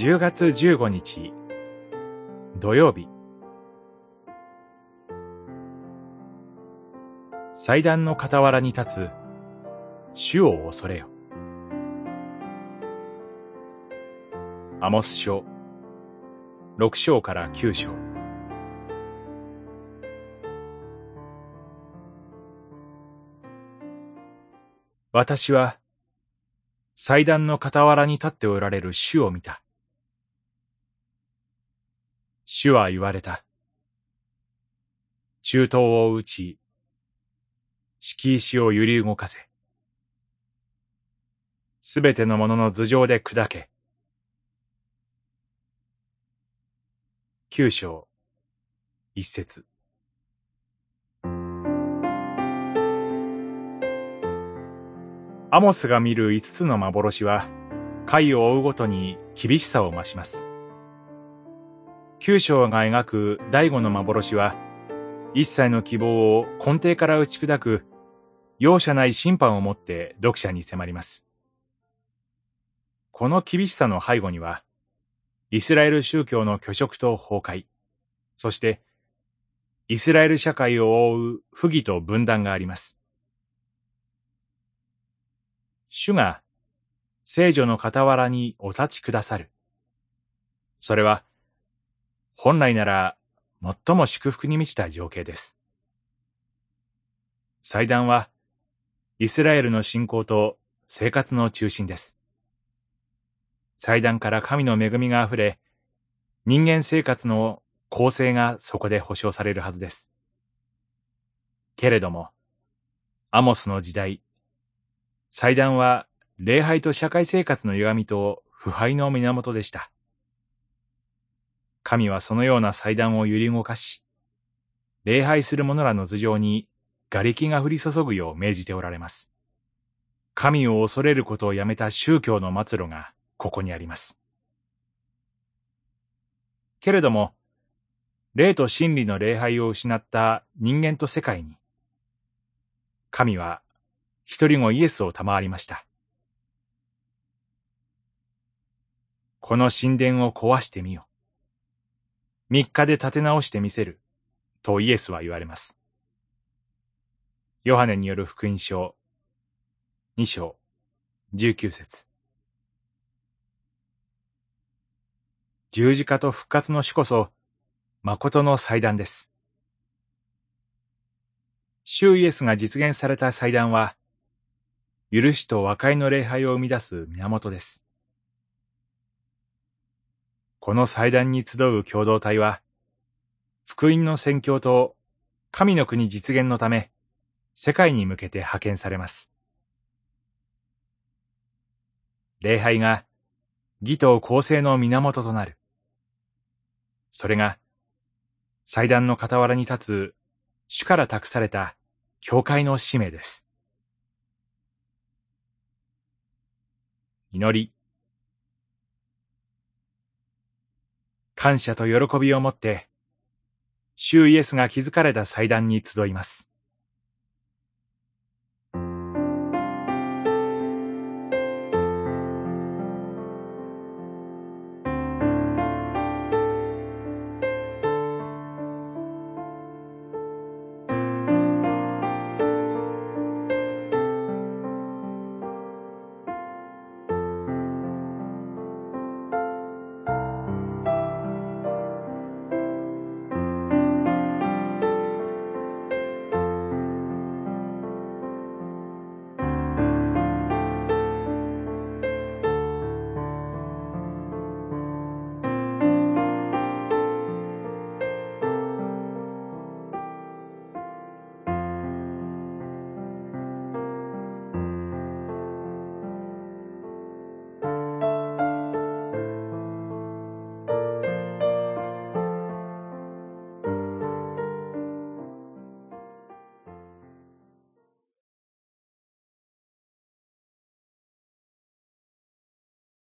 10月15日。土曜日。祭壇の傍らに立つ。主を恐れよ。アモス書。六章から九章。私は祭壇の傍らに立っておられる主を見た。主は言われた。中東を打ち、敷石を揺り動かせ。すべてのものの頭上で砕け。九章、一節。アモスが見る五つの幻は、回を追うごとに厳しさを増します。九章が描く第五の幻は、一切の希望を根底から打ち砕く、容赦ない審判をもって読者に迫ります。この厳しさの背後には、イスラエル宗教の虚飾と崩壊、そして、イスラエル社会を覆う不義と分断があります。主が聖女の傍らにお立ちくださる。それは、本来なら最も祝福に満ちた情景です。祭壇は、イスラエルの信仰と生活の中心です。祭壇から神の恵みが溢れ、人間生活の公正がそこで保障されるはずです。けれども、アモスの時代、祭壇は礼拝と社会生活の歪みと腐敗の源でした。神はそのような祭壇を揺り動かし、礼拝する者らの頭上に瓦礫が降り注ぐよう命じておられます。神を恐れることをやめた宗教の末路がここにあります。けれども、霊と真理の礼拝を失った人間と世界に、神は一人後イエスを賜りました。この神殿を壊してみよ。三日で建て直してみせる。とイエスは言われます。ヨハネによる福音書、二章、十九節。十字架と復活の主こそ、誠の祭壇です。主イエスが実現された祭壇は、許しと和解の礼拝を生み出す源です。この祭壇に集う共同体は、福音の宣教と神の国実現のため、世界に向けて派遣されます。礼拝が義と公正の源となる。それが、祭壇の傍らに立つ主から託された教会の使命です。祈り。感謝と喜びをもって、主イエスが築かれた祭壇に集います。